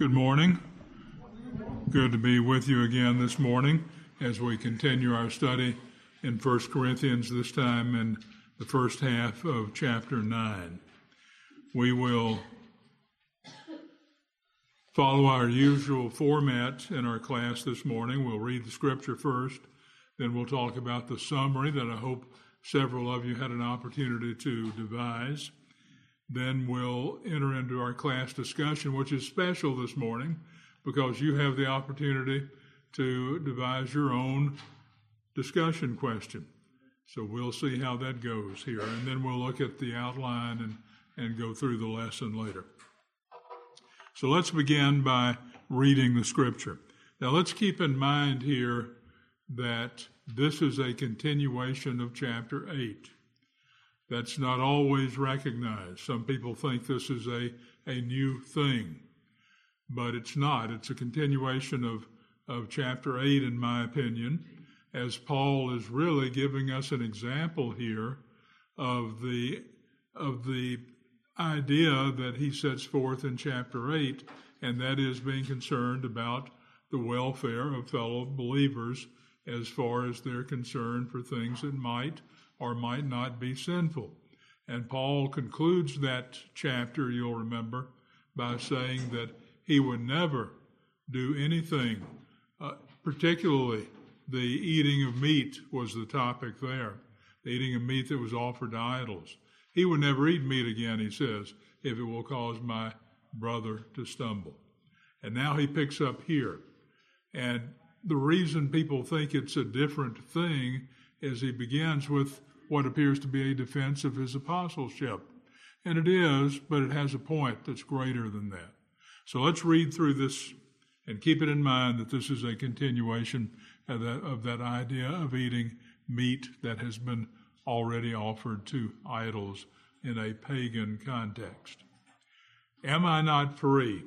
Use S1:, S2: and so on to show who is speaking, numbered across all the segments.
S1: Good morning. Good to be with you again this morning as we continue our study in 1 Corinthians, this time in the first half of chapter 9. We will follow our usual format in our class this morning. We'll read the scripture first, then we'll talk about the summary that I hope several of you had an opportunity to devise. Then we'll enter into our class discussion, which is special this morning because you have the opportunity to devise your own discussion question. So we'll see how that goes here. And then we'll look at the outline and, and go through the lesson later. So let's begin by reading the scripture. Now let's keep in mind here that this is a continuation of chapter 8. That's not always recognized. Some people think this is a, a new thing, but it's not. It's a continuation of, of chapter 8, in my opinion, as Paul is really giving us an example here of the, of the idea that he sets forth in chapter 8, and that is being concerned about the welfare of fellow believers as far as they're concerned for things that might or might not be sinful. And Paul concludes that chapter, you'll remember, by saying that he would never do anything, uh, particularly the eating of meat was the topic there, the eating of meat that was offered to idols. He would never eat meat again, he says, if it will cause my brother to stumble. And now he picks up here. And the reason people think it's a different thing is he begins with what appears to be a defense of his apostleship. And it is, but it has a point that's greater than that. So let's read through this and keep it in mind that this is a continuation of that, of that idea of eating meat that has been already offered to idols in a pagan context. Am I not free?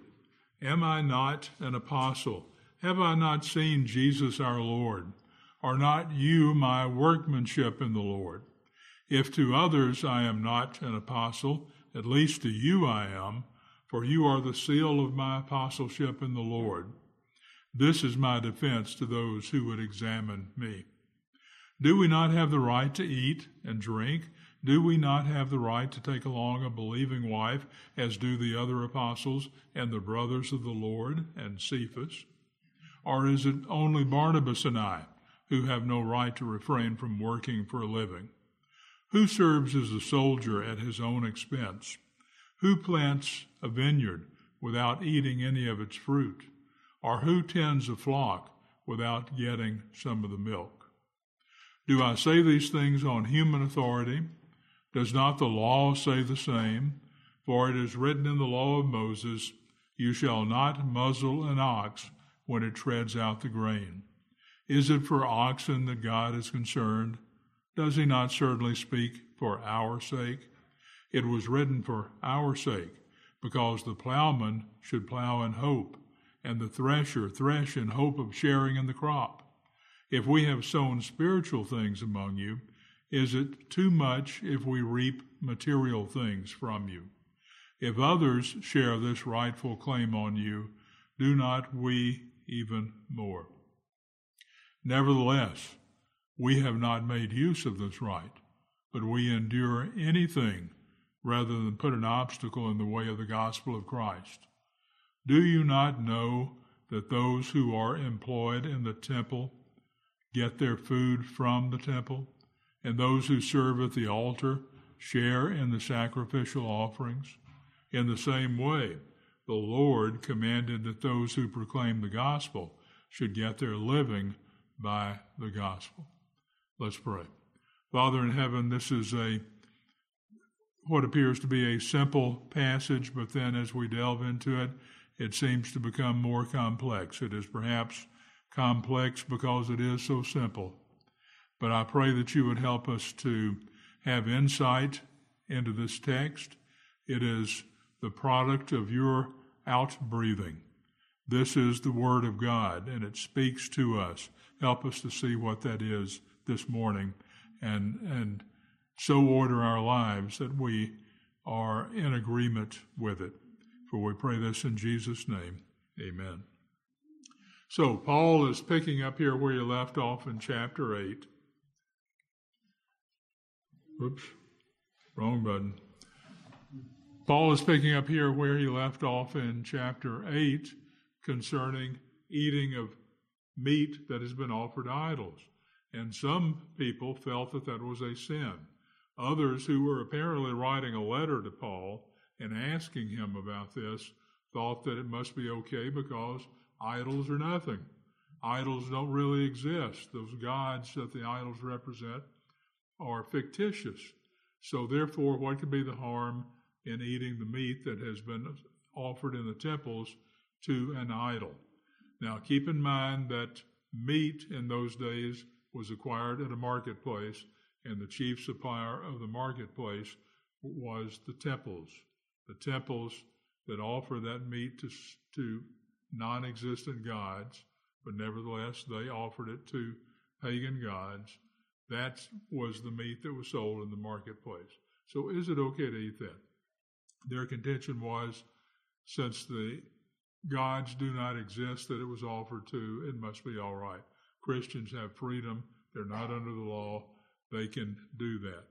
S1: Am I not an apostle? Have I not seen Jesus our Lord? Are not you my workmanship in the Lord? If to others I am not an apostle, at least to you I am, for you are the seal of my apostleship in the Lord. This is my defense to those who would examine me. Do we not have the right to eat and drink? Do we not have the right to take along a believing wife, as do the other apostles and the brothers of the Lord and Cephas? Or is it only Barnabas and I who have no right to refrain from working for a living? Who serves as a soldier at his own expense? Who plants a vineyard without eating any of its fruit? Or who tends a flock without getting some of the milk? Do I say these things on human authority? Does not the law say the same? For it is written in the law of Moses, You shall not muzzle an ox when it treads out the grain. Is it for oxen that God is concerned? Does he not certainly speak for our sake? It was written for our sake, because the plowman should plow in hope, and the thresher thresh in hope of sharing in the crop. If we have sown spiritual things among you, is it too much if we reap material things from you? If others share this rightful claim on you, do not we even more? Nevertheless, we have not made use of this right, but we endure anything rather than put an obstacle in the way of the gospel of Christ. Do you not know that those who are employed in the temple get their food from the temple, and those who serve at the altar share in the sacrificial offerings? In the same way, the Lord commanded that those who proclaim the gospel should get their living by the gospel. Let's pray. Father in heaven, this is a what appears to be a simple passage, but then as we delve into it, it seems to become more complex. It is perhaps complex because it is so simple. But I pray that you would help us to have insight into this text. It is the product of your outbreathing. This is the Word of God, and it speaks to us. Help us to see what that is this morning and, and so order our lives that we are in agreement with it. For we pray this in Jesus' name. Amen. So, Paul is picking up here where he left off in chapter 8. Oops, wrong button. Paul is picking up here where he left off in chapter 8 concerning eating of meat that has been offered to idols. And some people felt that that was a sin. Others who were apparently writing a letter to Paul and asking him about this thought that it must be okay because idols are nothing. Idols don't really exist. Those gods that the idols represent are fictitious. So, therefore, what could be the harm in eating the meat that has been offered in the temples to an idol? Now, keep in mind that meat in those days was acquired at a marketplace, and the chief supplier of the marketplace was the temples. The temples that offer that meat to, to non existent gods, but nevertheless they offered it to pagan gods. That was the meat that was sold in the marketplace. So, is it okay to eat that? Their contention was since the gods do not exist that it was offered to, it must be all right. Christians have freedom, they're not under the law, they can do that.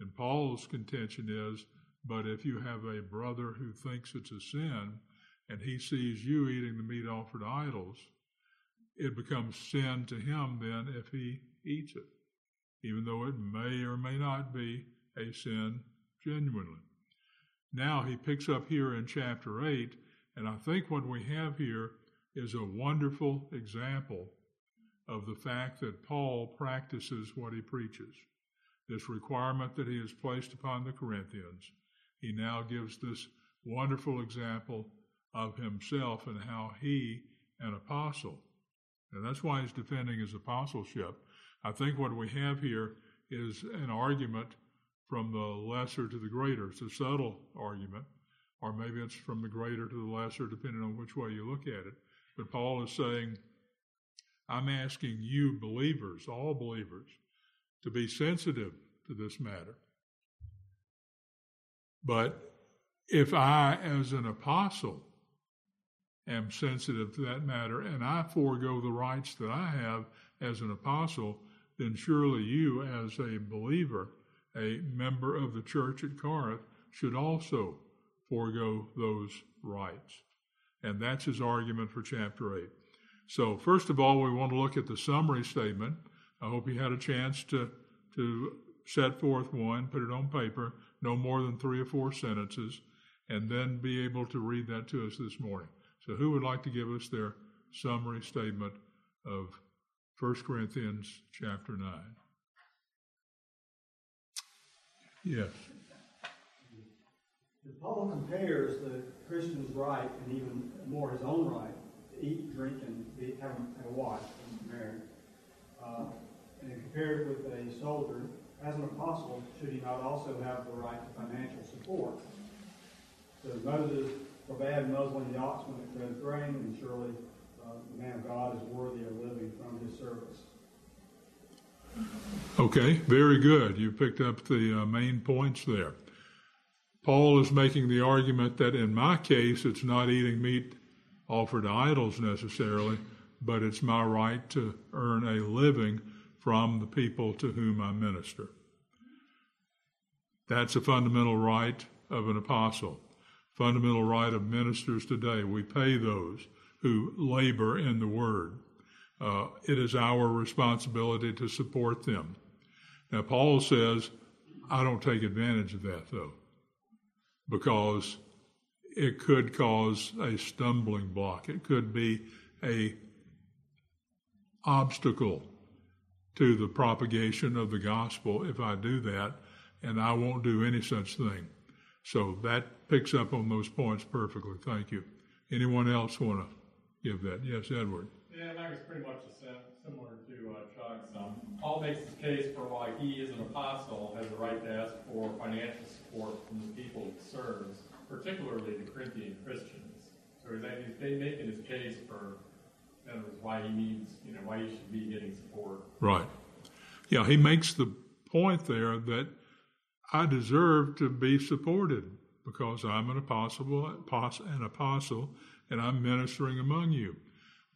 S1: And Paul's contention is but if you have a brother who thinks it's a sin and he sees you eating the meat offered to idols, it becomes sin to him then if he eats it, even though it may or may not be a sin genuinely. Now he picks up here in chapter 8, and I think what we have here is a wonderful example of the fact that Paul practices what he preaches. This requirement that he has placed upon the Corinthians, he now gives this wonderful example of himself and how he, an apostle, and that's why he's defending his apostleship. I think what we have here is an argument from the lesser to the greater. It's a subtle argument, or maybe it's from the greater to the lesser, depending on which way you look at it. But Paul is saying, I'm asking you, believers, all believers, to be sensitive to this matter. But if I, as an apostle, am sensitive to that matter and I forego the rights that I have as an apostle, then surely you, as a believer, a member of the church at Corinth, should also forego those rights. And that's his argument for chapter 8. So, first of all, we want to look at the summary statement. I hope you had a chance to, to set forth one, put it on paper, no more than three or four sentences, and then be able to read that to us this morning. So, who would like to give us their summary statement of 1 Corinthians chapter 9? Yes.
S2: Paul compares the Christian's right, and even more his own right, eat, drink, and be, have, a, wife and marry. Uh, and compared with a soldier, as an apostle, should he not also have the right to financial support? So Moses forbade muzzling ox when it fed grain, and surely uh, the man of God is worthy of living from his service.
S1: Okay, very good. You picked up the uh, main points there. Paul is making the argument that in my case, it's not eating meat offered to idols necessarily, but it's my right to earn a living from the people to whom I minister. That's a fundamental right of an apostle, fundamental right of ministers today. We pay those who labor in the word. Uh, it is our responsibility to support them. Now, Paul says, I don't take advantage of that, though because it could cause a stumbling block. It could be a obstacle to the propagation of the gospel if I do that, and I won't do any such thing. So that picks up on those points perfectly. Thank you. Anyone else want to give that? Yes, Edward.
S3: Yeah, that was pretty much similar to uh, Chuck's. Um, Paul makes his case for why he, as an apostle, has the right to ask for financial support from the people he serves, particularly the Corinthian Christians. So he's, making his case for in why he needs, you know, why he should be getting support.
S1: Right. Yeah, he makes the point there that I deserve to be supported because I'm an apostle, an apostle, and I'm ministering among you.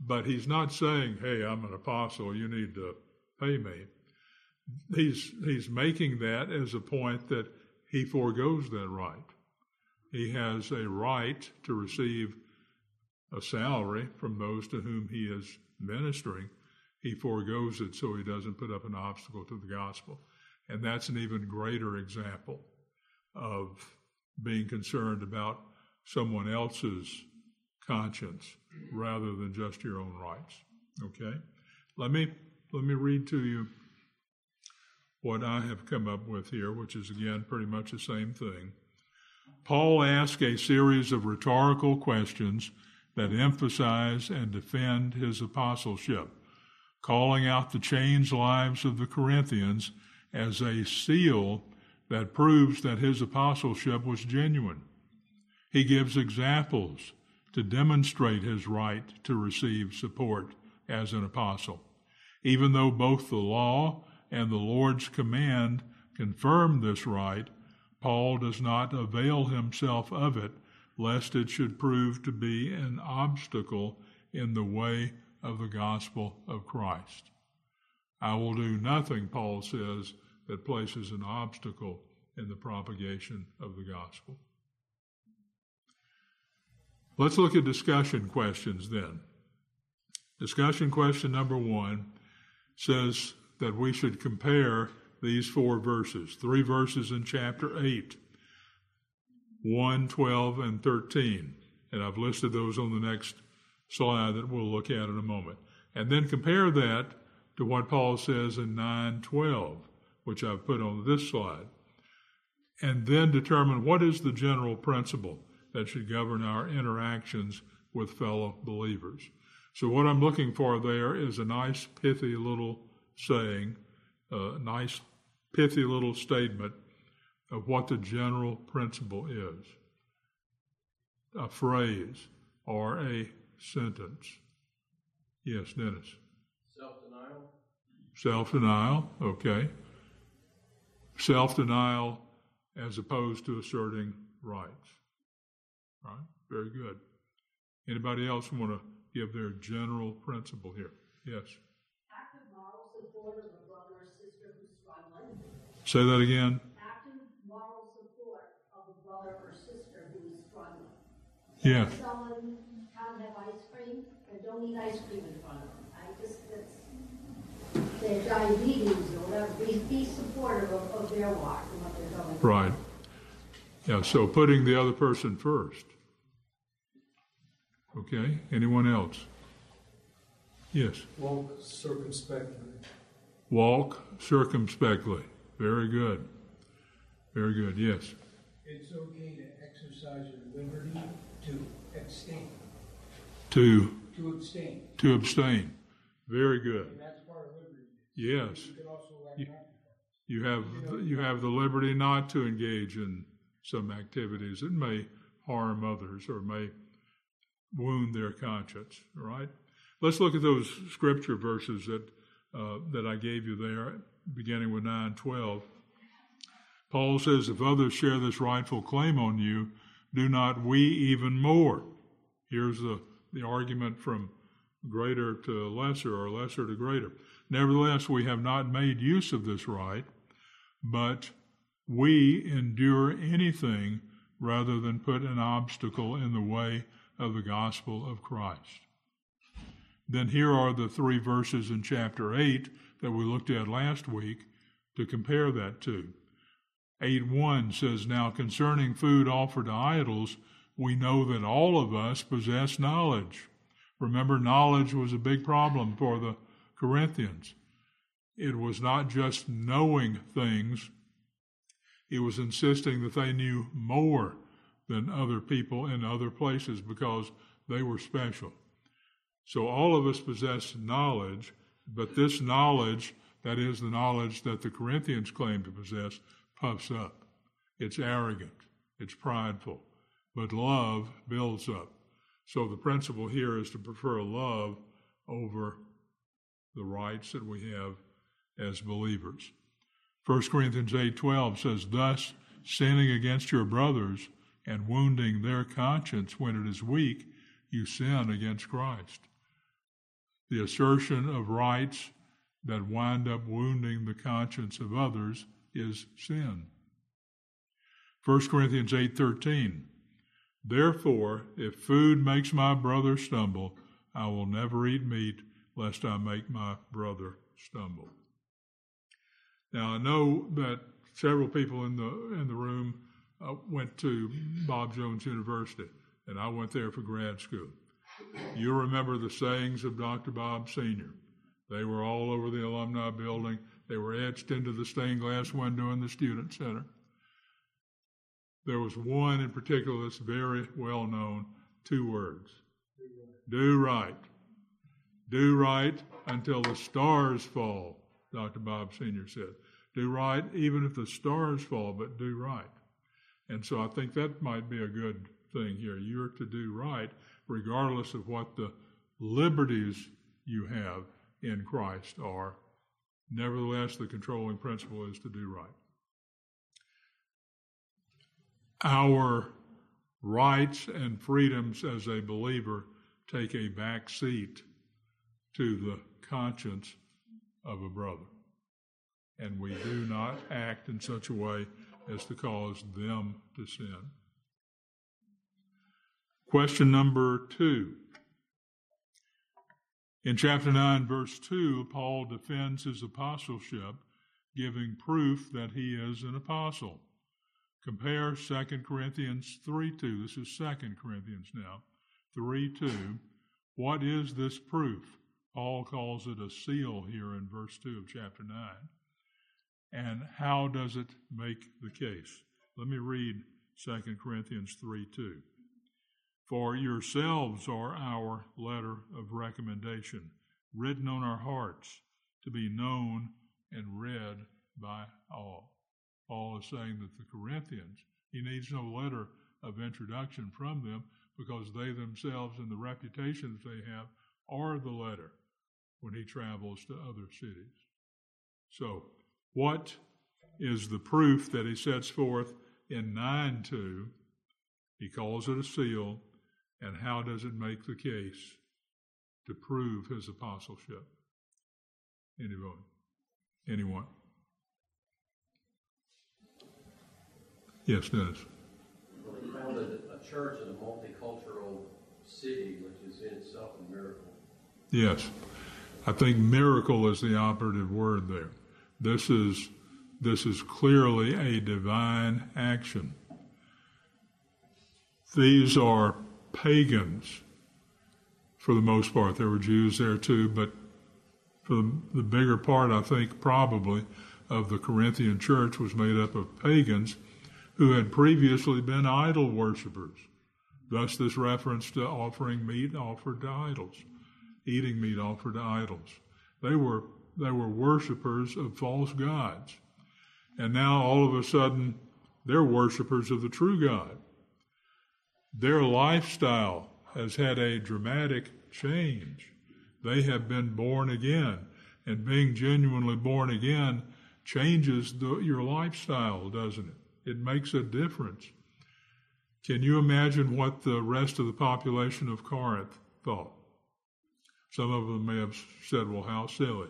S1: But he's not saying, hey, I'm an apostle, you need to pay me. He's, he's making that as a point that he foregoes that right. He has a right to receive a salary from those to whom he is ministering. He foregoes it so he doesn't put up an obstacle to the gospel. And that's an even greater example of being concerned about someone else's conscience rather than just your own rights. Okay? Let me let me read to you what I have come up with here, which is again pretty much the same thing. Paul asks a series of rhetorical questions that emphasize and defend his apostleship, calling out the changed lives of the Corinthians as a seal that proves that his apostleship was genuine. He gives examples to demonstrate his right to receive support as an apostle. Even though both the law and the Lord's command confirm this right, Paul does not avail himself of it, lest it should prove to be an obstacle in the way of the gospel of Christ. I will do nothing, Paul says, that places an obstacle in the propagation of the gospel. Let's look at discussion questions then. Discussion question number one says that we should compare these four verses, three verses in chapter 8, 1, 12, and 13. And I've listed those on the next slide that we'll look at in a moment. And then compare that to what Paul says in 9, 12, which I've put on this slide. And then determine what is the general principle that should govern our interactions with fellow believers. So, what I'm looking for there is a nice, pithy little saying, a nice, pithy little statement of what the general principle is a phrase or a sentence. Yes, Dennis.
S4: Self denial.
S1: Self denial, okay. Self denial as opposed to asserting rights. Right? Very good. Anybody else want to give their general principle here? Yes.
S5: Active moral support of a brother or sister who's struggling.
S1: Say that again.
S5: Active moral support of a brother or sister who is struggling.
S1: Yeah.
S5: Someone can't have ice cream, and don't eat ice cream in front of them. I just, that's, their diabetes or whatever, be, be supportive of, of their walk and what they're going through.
S1: Right. Yeah, so putting the other person first. Okay, anyone else? Yes.
S4: Walk circumspectly.
S1: Walk circumspectly. Very good. Very good, yes.
S6: It's okay to exercise your liberty to abstain,
S1: To,
S6: to abstain.
S1: to abstain. Very good.
S6: And that's part of liberty.
S1: Yes.
S6: You
S1: You-. You have, you have the liberty not to engage in some activities that may harm others or may wound their conscience, all right? Let's look at those scripture verses that, uh, that I gave you there, beginning with 912. Paul says, If others share this rightful claim on you, do not we even more? Here's the, the argument from greater to lesser or lesser to greater. Nevertheless, we have not made use of this right, but we endure anything rather than put an obstacle in the way of the gospel of Christ. Then here are the three verses in chapter 8 that we looked at last week to compare that to. 8 1 says, Now concerning food offered to idols, we know that all of us possess knowledge. Remember, knowledge was a big problem for the Corinthians. It was not just knowing things, it was insisting that they knew more than other people in other places because they were special. So all of us possess knowledge, but this knowledge, that is the knowledge that the Corinthians claim to possess, puffs up. It's arrogant, it's prideful, but love builds up. So the principle here is to prefer love over the rights that we have as believers. 1 Corinthians 8:12 says, "Thus sinning against your brothers and wounding their conscience when it is weak, you sin against Christ. The assertion of rights that wind up wounding the conscience of others is sin. 1 Corinthians 8:13 Therefore if food makes my brother stumble I will never eat meat lest I make my brother stumble. Now I know that several people in the in the room uh, went to Bob Jones University and I went there for grad school. You remember the sayings of Dr. Bob Sr. They were all over the alumni building. They were etched into the stained glass window in the student center. There was one in particular that's very well known, two words. Do right. Do right until the stars fall, Dr. Bob Sr. said. Do right even if the stars fall, but do right. And so I think that might be a good thing here. You're to do right regardless of what the liberties you have in Christ are. Nevertheless, the controlling principle is to do right. Our rights and freedoms as a believer take a back seat to the conscience of a brother. And we do not act in such a way as to cause them to sin. Question number two. In chapter 9, verse 2, Paul defends his apostleship, giving proof that he is an apostle. Compare 2 Corinthians 3 2. This is 2 Corinthians now. 3 2. What is this proof? Paul calls it a seal here in verse 2 of chapter 9. And how does it make the case? Let me read 2 Corinthians 3 2. For yourselves are our letter of recommendation, written on our hearts, to be known and read by all. Paul is saying that the Corinthians, he needs no letter of introduction from them because they themselves and the reputations they have are the letter when he travels to other cities. So, what is the proof that he sets forth in 9 2? He calls it a seal and how does it make the case to prove his apostleship? Anyone? Anyone? Yes, Dennis.
S4: Well, he founded a church in a multicultural city, which is in itself a miracle.
S1: Yes. I think miracle is the operative word there. This is this is clearly a divine action. These are pagans for the most part. There were Jews there too, but for the, the bigger part, I think, probably, of the Corinthian church was made up of pagans who had previously been idol worshippers. Thus, this reference to offering meat offered to idols, eating meat offered to idols. They were, they were worshippers of false gods. And now, all of a sudden, they're worshippers of the true God. Their lifestyle has had a dramatic change. They have been born again. And being genuinely born again changes the, your lifestyle, doesn't it? It makes a difference. Can you imagine what the rest of the population of Corinth thought? Some of them may have said, well, how silly,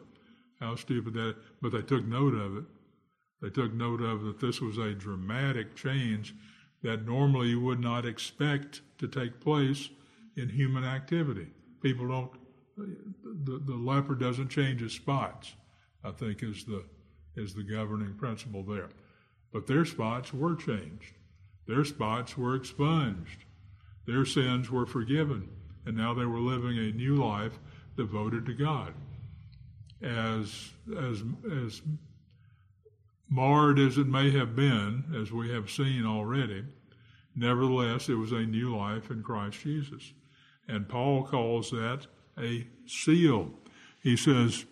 S1: how stupid that, but they took note of it. They took note of that this was a dramatic change that normally you would not expect to take place in human activity. People don't, the, the leopard doesn't change his spots, I think is the, is the governing principle there. But their spots were changed. Their spots were expunged. Their sins were forgiven. And now they were living a new life devoted to God. As, as, as marred as it may have been, as we have seen already, nevertheless, it was a new life in Christ Jesus. And Paul calls that a seal. He says,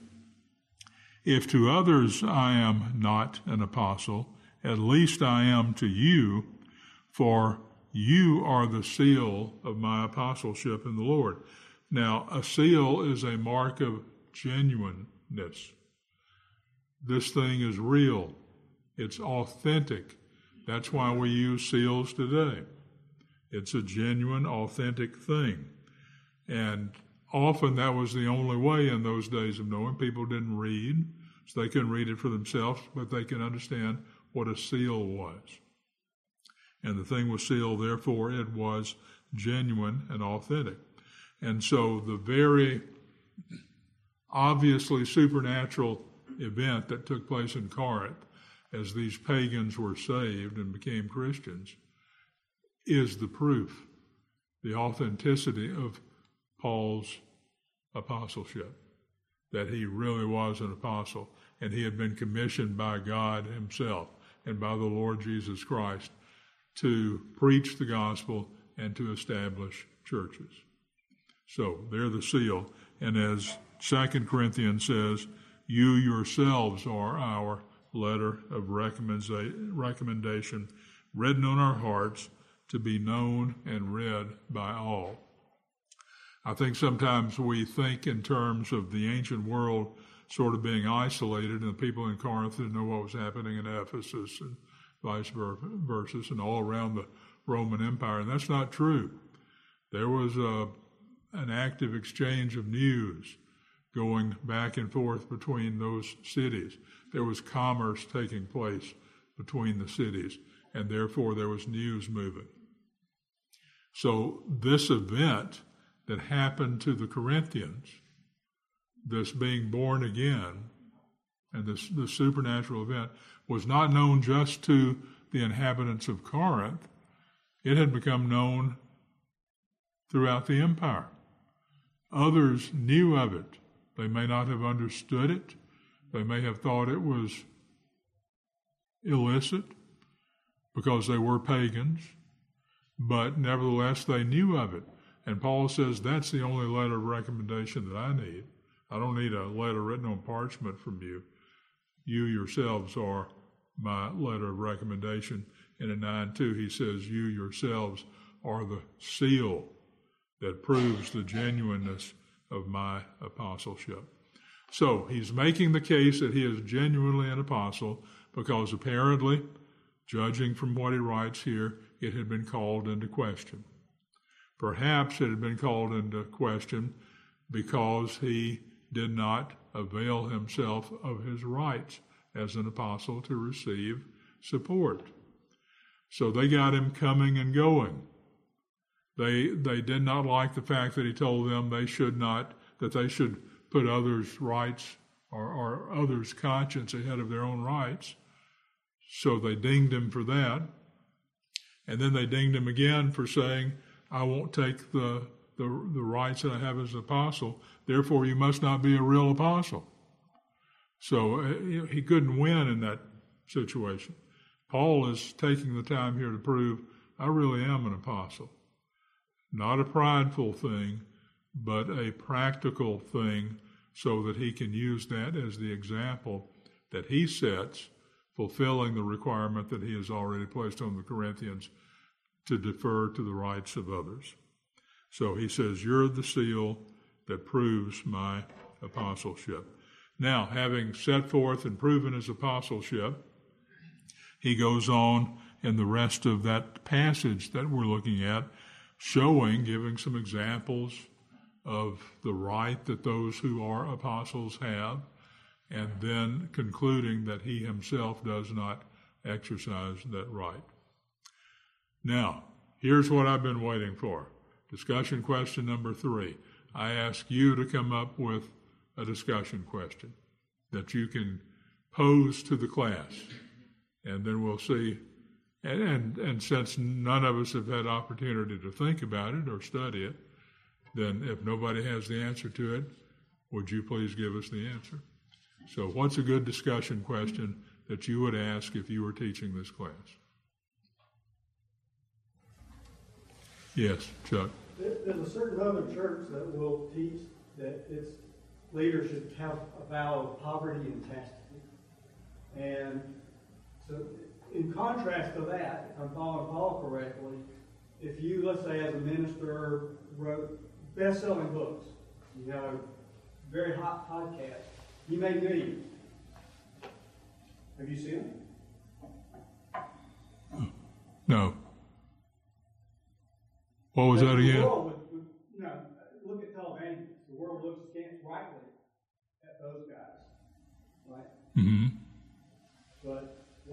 S1: If to others I am not an apostle, at least I am to you, for you are the seal of my apostleship in the Lord. Now, a seal is a mark of genuineness. This thing is real. It's authentic. That's why we use seals today. It's a genuine, authentic thing. And often that was the only way in those days of knowing. People didn't read, so they couldn't read it for themselves, but they could understand what a seal was. And the thing was sealed, therefore, it was genuine and authentic. And so the very obviously supernatural event that took place in Corinth as these pagans were saved and became Christians is the proof, the authenticity of Paul's apostleship, that he really was an apostle and he had been commissioned by God himself and by the Lord Jesus Christ to preach the gospel and to establish churches. So they're the seal. And as Second Corinthians says, you yourselves are our letter of recommendation written on our hearts to be known and read by all. I think sometimes we think in terms of the ancient world sort of being isolated, and the people in Corinth didn't know what was happening in Ephesus and vice versa, and all around the Roman Empire. And that's not true. There was a, an active exchange of news going back and forth between those cities. There was commerce taking place between the cities, and therefore there was news moving. So, this event that happened to the Corinthians, this being born again, and this, this supernatural event, was not known just to the inhabitants of Corinth, it had become known throughout the empire. Others knew of it. They may not have understood it. They may have thought it was illicit because they were pagans, but nevertheless they knew of it. And Paul says that's the only letter of recommendation that I need. I don't need a letter written on parchment from you. You yourselves are my letter of recommendation. And in 9 2, he says, You yourselves are the seal that proves the genuineness of my apostleship. So he's making the case that he is genuinely an apostle because apparently, judging from what he writes here, it had been called into question. Perhaps it had been called into question because he did not avail himself of his rights as an apostle to receive support. So they got him coming and going. They they did not like the fact that he told them they should not that they should put others' rights or, or others' conscience ahead of their own rights. So they dinged him for that. And then they dinged him again for saying, I won't take the, the, the rights that I have as an apostle. Therefore, you must not be a real apostle. So uh, he couldn't win in that situation. Paul is taking the time here to prove I really am an apostle. Not a prideful thing, but a practical thing so that he can use that as the example that he sets, fulfilling the requirement that he has already placed on the Corinthians to defer to the rights of others. So he says, You're the seal that proves my apostleship. Now, having set forth and proven his apostleship, he goes on in the rest of that passage that we're looking at, showing, giving some examples of the right that those who are apostles have, and then concluding that he himself does not exercise that right. Now, here's what I've been waiting for. Discussion question number three. I ask you to come up with a discussion question that you can pose to the class, and then we'll see. And, and, and since none of us have had opportunity to think about it or study it, then if nobody has the answer to it, would you please give us the answer? So, what's a good discussion question that you would ask if you were teaching this class? Yes, Chuck.
S2: There's a certain other church that will teach that its leaders should have a vow of poverty and chastity. And so, in contrast to that, if I'm following Paul correctly, if you, let's say, as a minister, wrote best-selling books, you have a very hot podcast, you make millions. Have you seen them?
S1: No. What was that again?
S2: Would, would, you know, look commandments. The world looks askance rightly at those guys, right?
S1: hmm
S2: But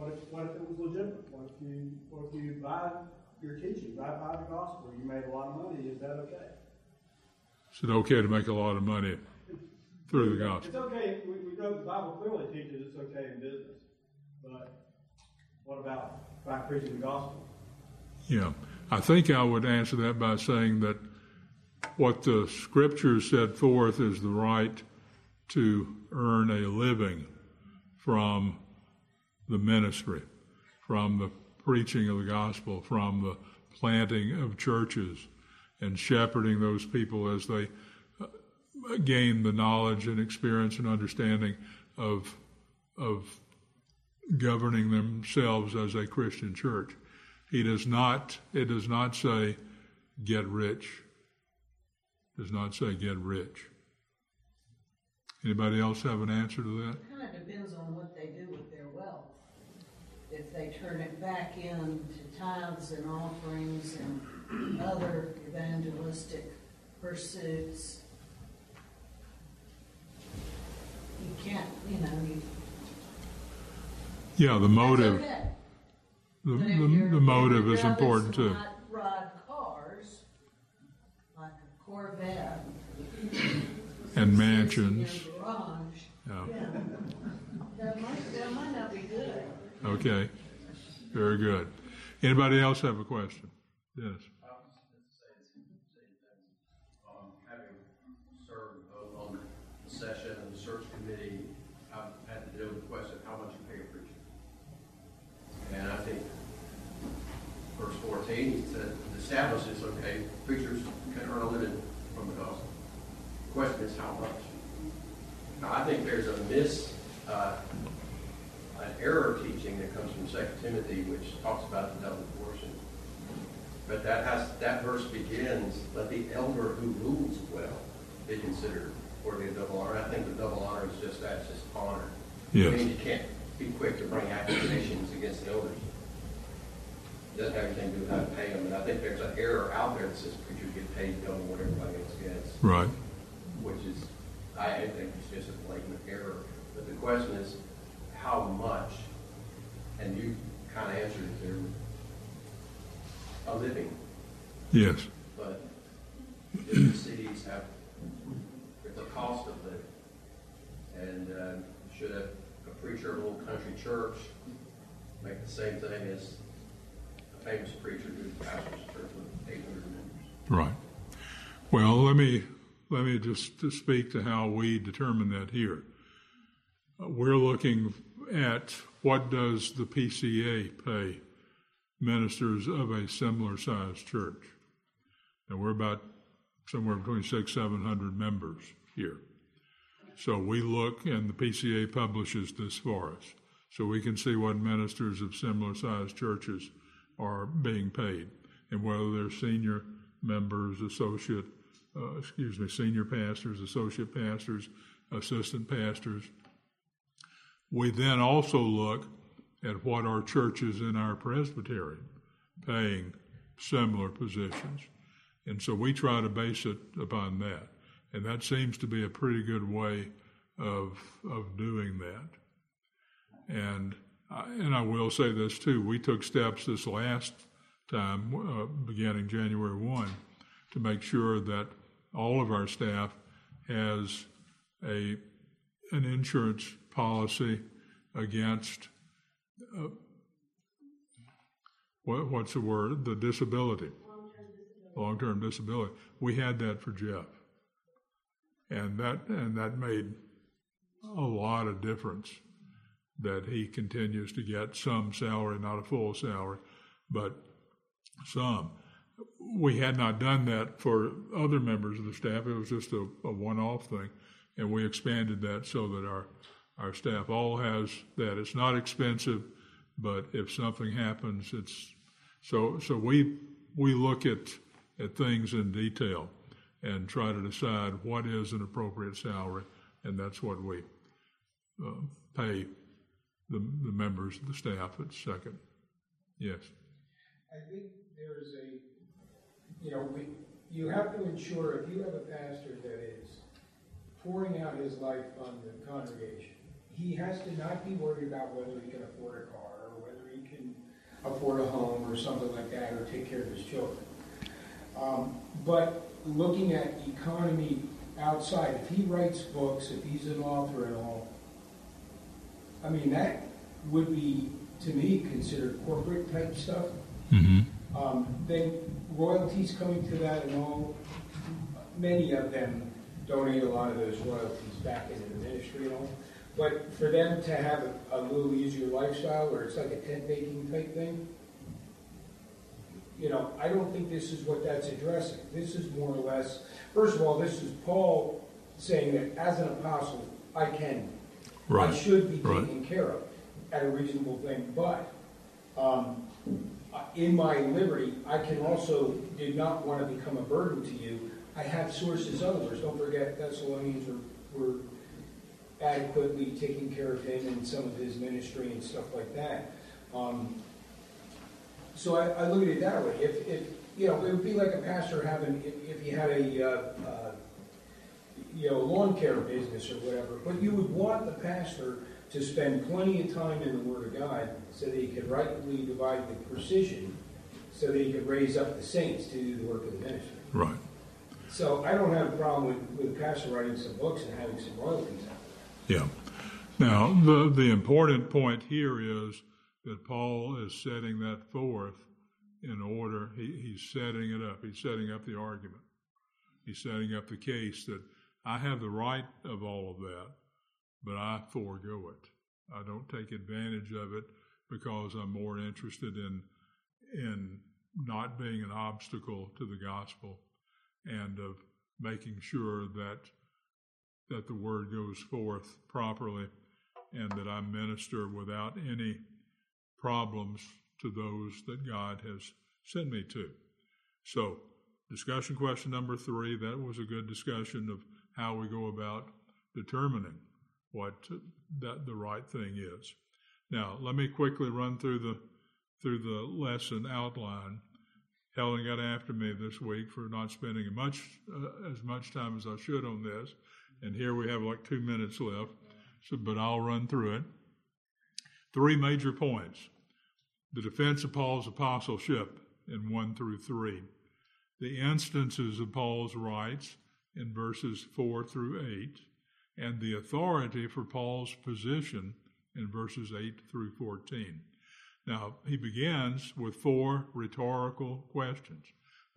S2: what if, what if it was legitimate? What if you, what if you by your teaching, by, by the gospel, you made a lot of money, is that okay?
S1: Is it okay to make a lot of money through the gospel?
S2: It's okay, we, we know the Bible clearly teaches it's okay in business, but what about by preaching the gospel?
S1: Yeah. I think I would answer that by saying that what the scriptures set forth is the right to earn a living from the ministry, from the preaching of the gospel, from the planting of churches, and shepherding those people as they uh, gain the knowledge and experience and understanding of of governing themselves as a Christian church. He does not. It does not say get rich. It Does not say get rich. Anybody else have an answer to that?
S7: Kind of depends on what they do with their wealth. If they turn it back into tithes and offerings and other evangelistic pursuits, you can't, you know, you.
S1: Yeah, the motive.
S7: Okay.
S1: The, the, the motive is important too.
S7: Ride cars, like a Corvette.
S1: And mansions.
S7: Garage,
S1: Yeah.
S7: yeah. That might, might not be.
S1: Okay. Very good. Anybody else have a question? Yes.
S4: Um, having served both on the session and the search committee, I've had to deal with the question, of how much you pay a preacher? And I think verse fourteen said, establishes, okay, preachers can earn a living from the gospel. The Question is how much? Now, I think there's a miss, uh, an error teaching that comes from Second Timothy, which talks about the double portion. But that has, that verse begins, let the elder who rules well be considered worthy of double honor. I think the double honor is just that, it's just honor.
S1: Yes.
S4: I mean, you can't be quick to bring accusations against the elders. It Doesn't have anything to do with how to pay them, and I think there's an error out there that says preachers get paid double what everybody else gets,
S1: Right.
S4: which is, I I think it's just a blatant error. But the question is, how much? And you kind of answered it there, a living.
S1: Yes.
S4: But different cities have, a cost of living. And uh, should a, a preacher of a little country church make the same thing as a famous preacher who pastors a church with eight hundred members?
S1: Right. Well, let me let me just to speak to how we determine that here. Uh, We're looking at what does the PCA pay ministers of a similar sized church, and we're about somewhere between six seven hundred members here. So we look, and the PCA publishes this for us, so we can see what ministers of similar sized churches are being paid, and whether they're senior members, associate, uh, excuse me, senior pastors, associate pastors, assistant pastors. We then also look at what our churches in our presbytery paying similar positions. And so we try to base it upon that. And that seems to be a pretty good way of, of doing that. And, I- and I will say this too, we took steps this last time, uh, beginning January 1, to make sure that all of our staff has a, an insurance policy against, uh, what, what's the word? The disability. Long-term disability. We had that for Jeff. And that, and that made a lot of difference that he continues to get some salary, not a full salary, but some. We had not done that for other members of the staff. It was just a, a one-off thing, and we expanded that so that our our staff all has that. It's not expensive, but if something happens, it's so. So we we look at at things in detail and try to decide what is an appropriate salary, and that's what we uh, pay the the members of the staff at second. Yes.
S6: I think there's a, you know, we, you have to ensure, if you have a pastor that is pouring out his life on the congregation, he has to not be worried about whether he can afford a car, or whether he can afford a home, or something like that, or take care of his children. Um, but looking at economy outside, if he writes books, if he's an author at all, I mean, that would be, to me, considered corporate type stuff.
S1: Mm-hmm.
S6: Um, then royalties coming to that and all, many of them donate a lot of those royalties back into the ministry and all. But for them to have a, a little easier lifestyle where it's like a tent making type thing, you know, I don't think this is what that's addressing. This is more or less, first of all, this is Paul saying that as an apostle, I can, I should be
S1: Right.
S6: taken care of at a reasonable thing, but um, in my liberty, I can also, did not want to become a burden to you. I have sources otherwise. Don't forget Thessalonians were, were adequately taking care of him and some of his ministry and stuff like that. Um, so I, I look at it that way. If, if, you know, it would be like a pastor having, if, if he had a, uh, uh, you know, lawn care business or whatever, but you would want the pastor to spend plenty of time in the Word of God so that he could rightly divide the precision, so that he could raise up the saints to do the work of the ministry.
S1: Right.
S6: So I don't have a problem with, with pastor writing some books and having some royalties.
S1: Yeah. Now, the, the important point here is that Paul is setting that forth in order, he, he's setting it up. He's setting up the argument. He's setting up the case that I have the right of all of that, but I forego it. I don't take advantage of it because I'm more interested in, in not being an obstacle to the gospel and of making sure that that the word goes forth properly and that I minister without any problems to those that God has sent me to. So, discussion question number three that was a good discussion of how we go about determining what that the right thing is. Now, let me quickly run through the through the lesson outline. Helen got after me this week for not spending much uh, as much time as I should on this, and here we have like two minutes left. So, but I'll run through it. Three major points: the defense of Paul's apostleship in one through three, the instances of Paul's rights in verses four through eight, and the authority for Paul's position in verses eight through fourteen. Now, he begins with four rhetorical questions.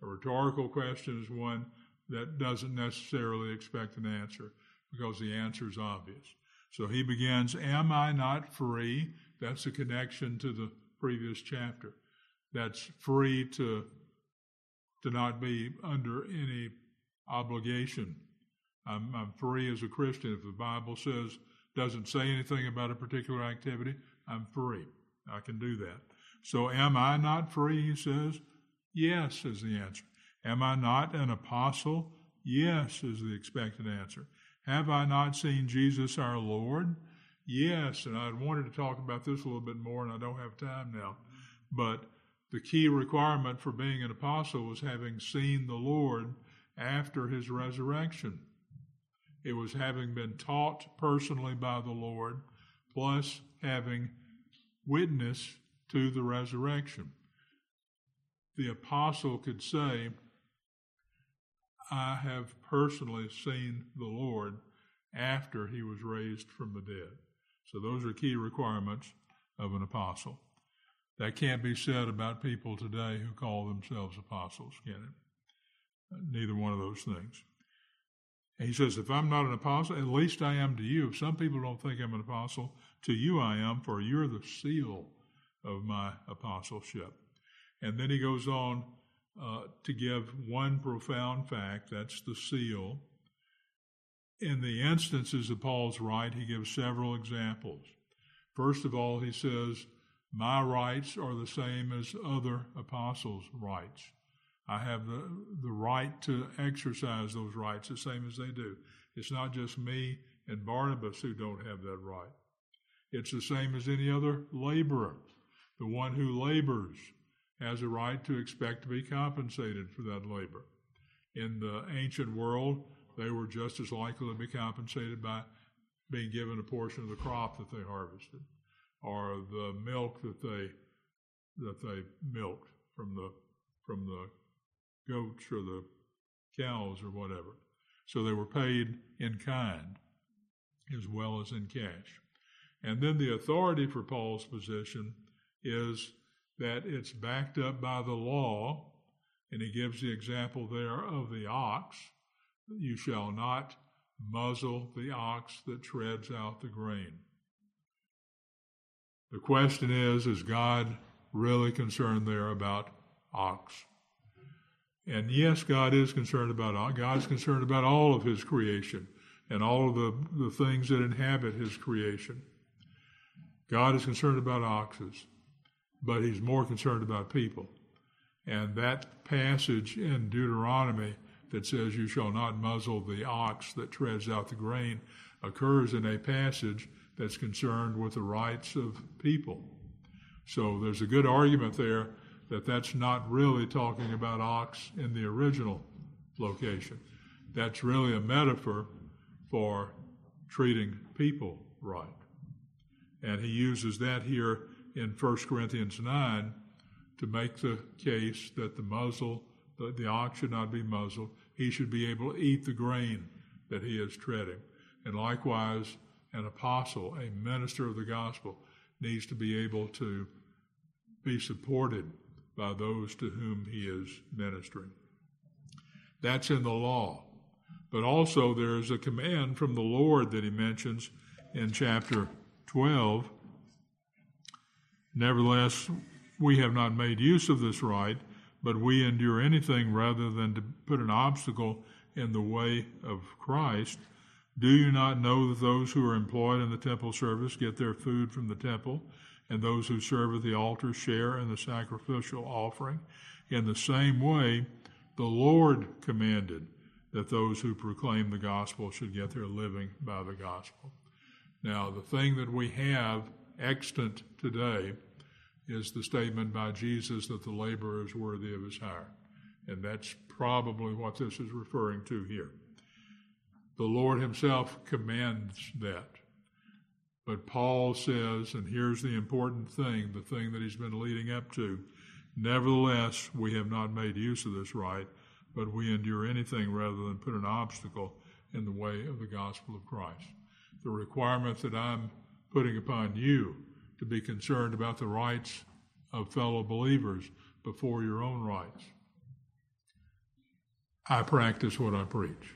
S1: A rhetorical question is one that doesn't necessarily expect an answer because the answer is obvious. So he begins, Am I not free? That's a connection to the previous chapter. That's free to, to not be under any obligation. I'm, I'm free as a Christian. If the Bible says, doesn't say anything about a particular activity, I'm free. I can do that. So, am I not free? He says. Yes, is the answer. Am I not an apostle? Yes, is the expected answer. Have I not seen Jesus our Lord? Yes, and I wanted to talk about this a little bit more, and I don't have time now. But the key requirement for being an apostle was having seen the Lord after his resurrection. It was having been taught personally by the Lord, plus having witness to the resurrection. The apostle could say, I have personally seen the Lord after he was raised from the dead. So those are key requirements of an apostle. That can't be said about people today who call themselves apostles, can it? Neither one of those things. And he says, If I'm not an apostle, at least I am to you. If some people don't think I'm an apostle, to you I am, for you're the seal of my apostleship. And then he goes on uh, to give one profound fact that's the seal. In the instances of Paul's right, he gives several examples. First of all, he says, My rights are the same as other apostles' rights. I have the, the right to exercise those rights the same as they do. It's not just me and Barnabas who don't have that right. It's the same as any other laborer. The one who labors has a right to expect to be compensated for that labor. In the ancient world, they were just as likely to be compensated by being given a portion of the crop that they harvested or the milk that they that they milked from the from the goats or the cows or whatever. So they were paid in kind as well as in cash. And then the authority for Paul's position is that it's backed up by the law, and he gives the example there of the ox. You shall not muzzle the ox that treads out the grain. The question is is God really concerned there about ox? And yes, God is concerned about God's concerned about all of his creation and all of the, the things that inhabit his creation. God is concerned about oxes, but he's more concerned about people. And that passage in Deuteronomy that says, You shall not muzzle the ox that treads out the grain, occurs in a passage that's concerned with the rights of people. So there's a good argument there that that's not really talking about ox in the original location. That's really a metaphor for treating people right. And he uses that here in 1 Corinthians 9 to make the case that the muzzle, the, the ox should not be muzzled. He should be able to eat the grain that he is treading. And likewise, an apostle, a minister of the gospel, needs to be able to be supported by those to whom he is ministering. That's in the law. But also, there is a command from the Lord that he mentions in chapter 12. Nevertheless, we have not made use of this right, but we endure anything rather than to put an obstacle in the way of Christ. Do you not know that those who are employed in the temple service get their food from the temple, and those who serve at the altar share in the sacrificial offering? In the same way, the Lord commanded that those who proclaim the gospel should get their living by the gospel. Now, the thing that we have extant today is the statement by Jesus that the laborer is worthy of his hire. And that's probably what this is referring to here. The Lord himself commands that. But Paul says, and here's the important thing, the thing that he's been leading up to nevertheless, we have not made use of this right, but we endure anything rather than put an obstacle in the way of the gospel of Christ. The requirement that I'm putting upon you to be concerned about the rights of fellow believers before your own rights. I practice what I preach.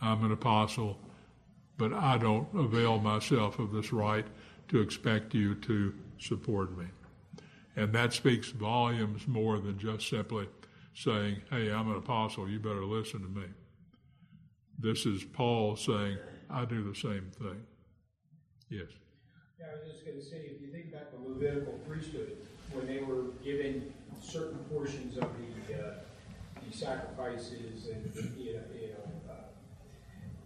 S1: I'm an apostle, but I don't avail myself of this right to expect you to support me. And that speaks volumes more than just simply saying, Hey, I'm an apostle, you better listen to me. This is Paul saying, I do the same thing. Yes.
S6: Yeah, I was just going to say, if you think back to Levitical priesthood, when they were given certain portions of the, uh, the sacrifices and you know, you know uh,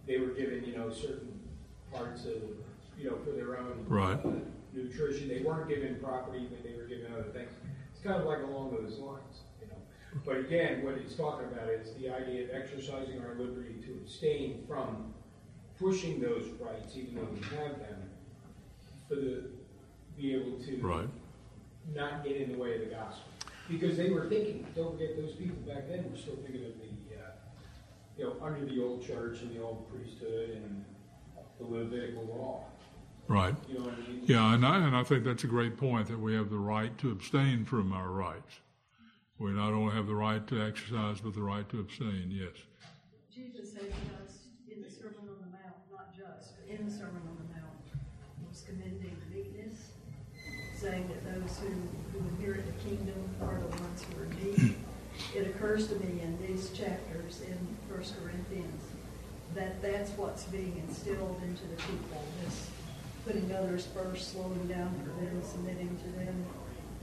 S6: they were given you know certain parts of you know for their own
S1: right.
S6: uh, nutrition. They weren't given property, but they were given other things. It's kind of like along those lines. you know. But again, what he's talking about is the idea of exercising our liberty to abstain from pushing those rights, even though we have them, for the be able to
S1: right.
S6: not get in the way of the gospel. Because they were thinking, don't forget those people back then were still thinking of the, uh, you know, under the old church and the old priesthood and the Levitical law.
S1: Right.
S6: You know what I mean?
S1: Yeah, and I, and I think that's a great point that we have the right to abstain from our rights. We not only have the right to exercise, but the right to abstain, yes.
S8: Jesus said just in the Sermon on the Mount, not just, but in the Sermon on the Mount, was commending meekness, saying that those who, who inherit the kingdom are the ones who are meek. It occurs to me in these chapters in First Corinthians that that's what's being instilled into the people, this putting others first, slowing down for them, submitting to them,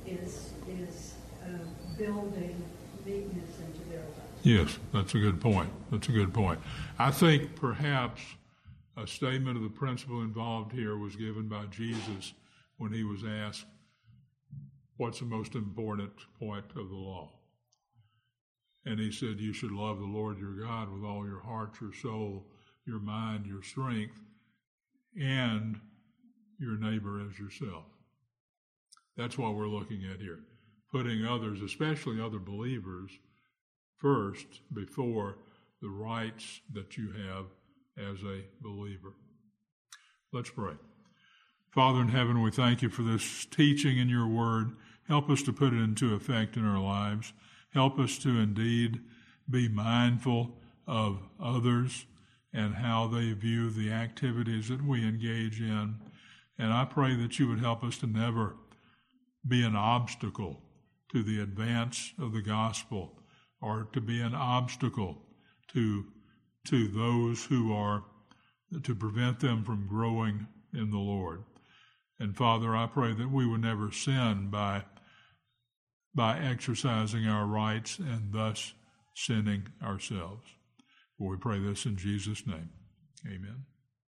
S8: is, is uh, building meekness into their lives.
S1: Yes, that's a good point. That's a good point. I think perhaps a statement of the principle involved here was given by Jesus when he was asked, What's the most important point of the law? And he said, You should love the Lord your God with all your heart, your soul, your mind, your strength, and your neighbor as yourself. That's what we're looking at here. Putting others, especially other believers, first before the rights that you have as a believer. Let's pray. Father in heaven, we thank you for this teaching in your word. Help us to put it into effect in our lives. Help us to indeed be mindful of others and how they view the activities that we engage in. And I pray that you would help us to never be an obstacle to the advance of the gospel or to be an obstacle to, to those who are, to prevent them from growing in the Lord. And Father, I pray that we would never sin by, by exercising our rights and thus sinning ourselves. For we pray this in Jesus' name. Amen.